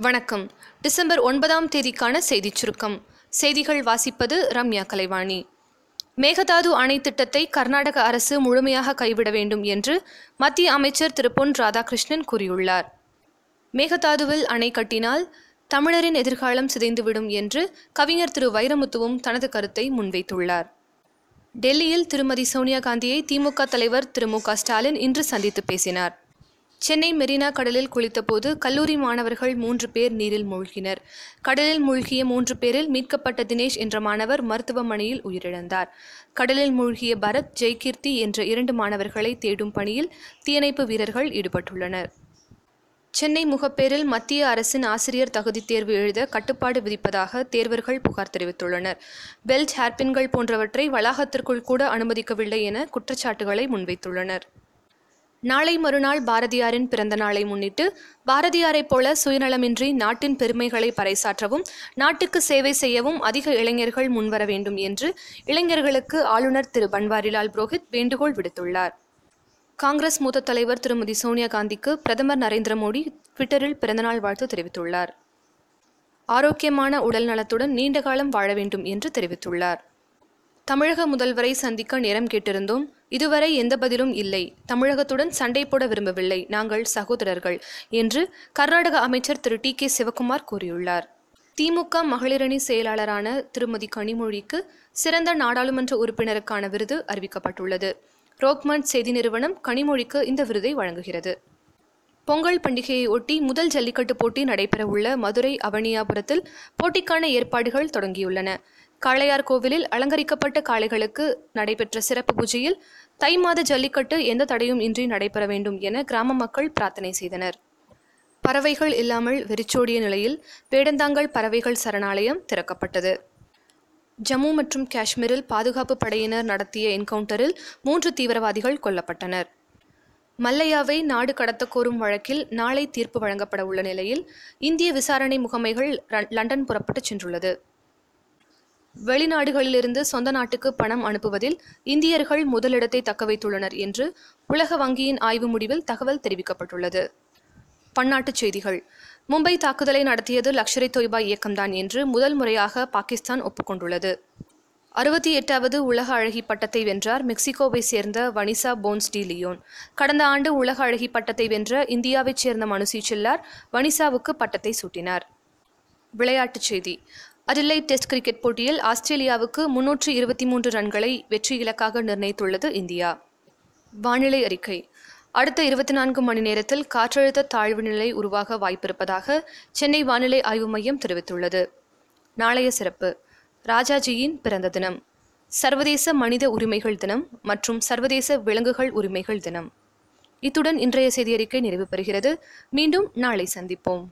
வணக்கம். டிசம்பர் ஒன்பதாம் தேதிக்கான செய்திச் சுருக்கம். செய்திகள் வாசிப்பது ரம்யா கலைவாணி. மேகதாது அணை திட்டத்தை கர்நாடக அரசு முழுமையாக கைவிட வேண்டும் என்று மத்திய அமைச்சர் திரு. பொன் ராதாகிருஷ்ணன் கூறியுள்ளார். மேகதாதுவில் அணை கட்டினால் தமிழரின் எதிர்காலம் சிதைந்துவிடும் என்று கவிஞர் திரு. வைரமுத்துவும் தனது கருத்தை முன்வைத்துள்ளார். டெல்லியில் திருமதி சோனியா காந்தியை திமுக தலைவர் திரு. மு. க. ஸ்டாலின் இன்று சந்தித்து பேசினார். சென்னை மெரினா கடலில் குளித்தபோது கல்லூரி மாணவர்கள் மூன்று பேர் நீரில் மூழ்கினர். கடலில் மூழ்கிய மூன்று பேரில் மீட்கப்பட்ட தினேஷ் என்ற மாணவர் மருத்துவமனையில் உயிரிழந்தார். கடலில் மூழ்கிய பரத் ஜெய்கீர்த்தி என்ற இரண்டு மாணவர்களை தேடும் பணியில் தீயணைப்பு வீரர்கள் ஈடுபட்டுள்ளனர். சென்னை முகப்பேரில் மத்திய அரசின் ஆசிரியர் தகுதித் தேர்வு எழுத கட்டுப்பாடு விதிப்பதாக தேர்வர்கள் புகார் தெரிவித்துள்ளனர். பெல்ட் ஹேர்பின்கள் போன்றவற்றை வளாகத்திற்குள் கூட அனுமதிக்கவில்லை என குற்றச்சாட்டுகளை முன்வைத்துள்ளனர். நாளை மறுநாள் பாரதியாரின் பிறந்த நாளை முன்னிட்டு பாரதியாரைப் போல சுயநலமின்றி நாட்டின் பெருமைகளை பறைசாற்றவும் நாட்டுக்கு சேவை செய்யவும் அதிக இளைஞர்கள் முன்வர வேண்டும் என்று இளைஞர்களுக்கு ஆளுநர் திரு. பன்வாரிலால் புரோஹித் வேண்டுகோள் விடுத்துள்ளார். காங்கிரஸ் மூத்த தலைவர் திருமதி சோனியா காந்திக்கு பிரதமர் நரேந்திர மோடி ட்விட்டரில் பிறந்தநாள் வாழ்த்து தெரிவித்துள்ளார். ஆரோக்கியமான உடல் நலத்துடன் நீண்ட காலம் வாழ வேண்டும் என்று தெரிவித்துள்ளார். தமிழக முதல்வரை சந்திக்க நேரம் கேட்டிருந்தோம். இதுவரை எந்த பதிலும் இல்லை. தமிழகத்துடன் சண்டை போட விரும்பவில்லை. நாங்கள் சகோதரர்கள் என்று கர்நாடக அமைச்சர் திரு டி கே சிவகுமார் கூறியுள்ளார். திமுக மகளிரணி செயலாளரான திருமதி கனிமொழிக்கு சிறந்த நாடாளுமன்ற உறுப்பினருக்கான விருது அறிவிக்கப்பட்டுள்ளது. ரோக்மண்ட் செய்தி நிறுவனம் கனிமொழிக்கு இந்த விருதை வழங்குகிறது. பொங்கல் பண்டிகையை ஒட்டி முதல் ஜல்லிக்கட்டு போட்டி நடைபெறவுள்ள மதுரை அவனியாபுரத்தில் போட்டிக்கான ஏற்பாடுகள் தொடங்கியுள்ளன. காளையார் கோவிலில் அலங்கரிக்கப்பட்ட காளைகளுக்கு நடைபெற்ற சிறப்பு பூஜையில் தை மாத ஜல்லிக்கட்டு எந்த தடையும் இன்றி நடைபெற வேண்டும் என கிராம மக்கள் பிரார்த்தனை செய்தனர். பறவைகள் இல்லாமல் வெறிச்சோடிய நிலையில் வேடந்தாங்கல் பறவைகள் சரணாலயம் திறக்கப்பட்டது. ஜம்மு மற்றும் காஷ்மீரில் பாதுகாப்பு படையினர் நடத்திய என்கவுண்டரில் மூன்று தீவிரவாதிகள் கொல்லப்பட்டனர். மல்லையாவை நாடு கடத்த கோரும் வழக்கில் நாளை தீர்ப்பு வழங்கப்பட உள்ள நிலையில் இந்திய விசாரணை முகமைகள் லண்டன் புறப்பட்டுச் சென்றுள்ளது. வெளிநாடுகளிலிருந்து சொந்த நாட்டுக்கு பணம் அனுப்புவதில் இந்தியர்கள் முதலிடத்தை தக்கவைத்துள்ளனர் என்று உலக வங்கியின் ஆய்வு முடிவில் தகவல் தெரிவிக்கப்பட்டுள்ளது. பன்னாட்டுச் செய்திகள். மும்பை தாக்குதலை நடத்தியது லக்ஷரி தொய்பா இயக்கம்தான் என்று முதல் முறையாக பாகிஸ்தான் ஒப்புக்கொண்டுள்ளது. அறுபத்தி எட்டாவது உலக அழகி பட்டத்தை வென்றார் மெக்சிகோவை சேர்ந்த வனிசா போன்ஸ் டி லியோன். கடந்த ஆண்டு உலக அழகி பட்டத்தை வென்ற இந்தியாவைச் சேர்ந்த மனுசி செல்லார் வனிசாவுக்கு பட்டத்தை சூட்டினார். விளையாட்டுச் செய்தி. அடிலைட் டெஸ்ட் கிரிக்கெட் போட்டியில் ஆஸ்திரேலியாவுக்கு முன்னூற்று இருபத்தி மூன்று ரன்களை வெற்றி இலக்காக நிர்ணயித்துள்ளது இந்தியா. வானிலை அறிக்கை. அடுத்த இருபத்தி நான்கு மணி நேரத்தில் காற்றழுத்த தாழ்வு நிலை உருவாக வாய்ப்பிருப்பதாக சென்னை வானிலை ஆய்வு மையம் தெரிவித்துள்ளது. நாளைய சிறப்பு. ராஜாஜியின் பிறந்த தினம். சர்வதேச மனித உரிமைகள் தினம் மற்றும் சர்வதேச விலங்குகள் உரிமைகள் தினம். இத்துடன் இன்றைய செய்தியறிக்கை நிறைவு பெறுகிறது. மீண்டும் நாளை சந்திப்போம்.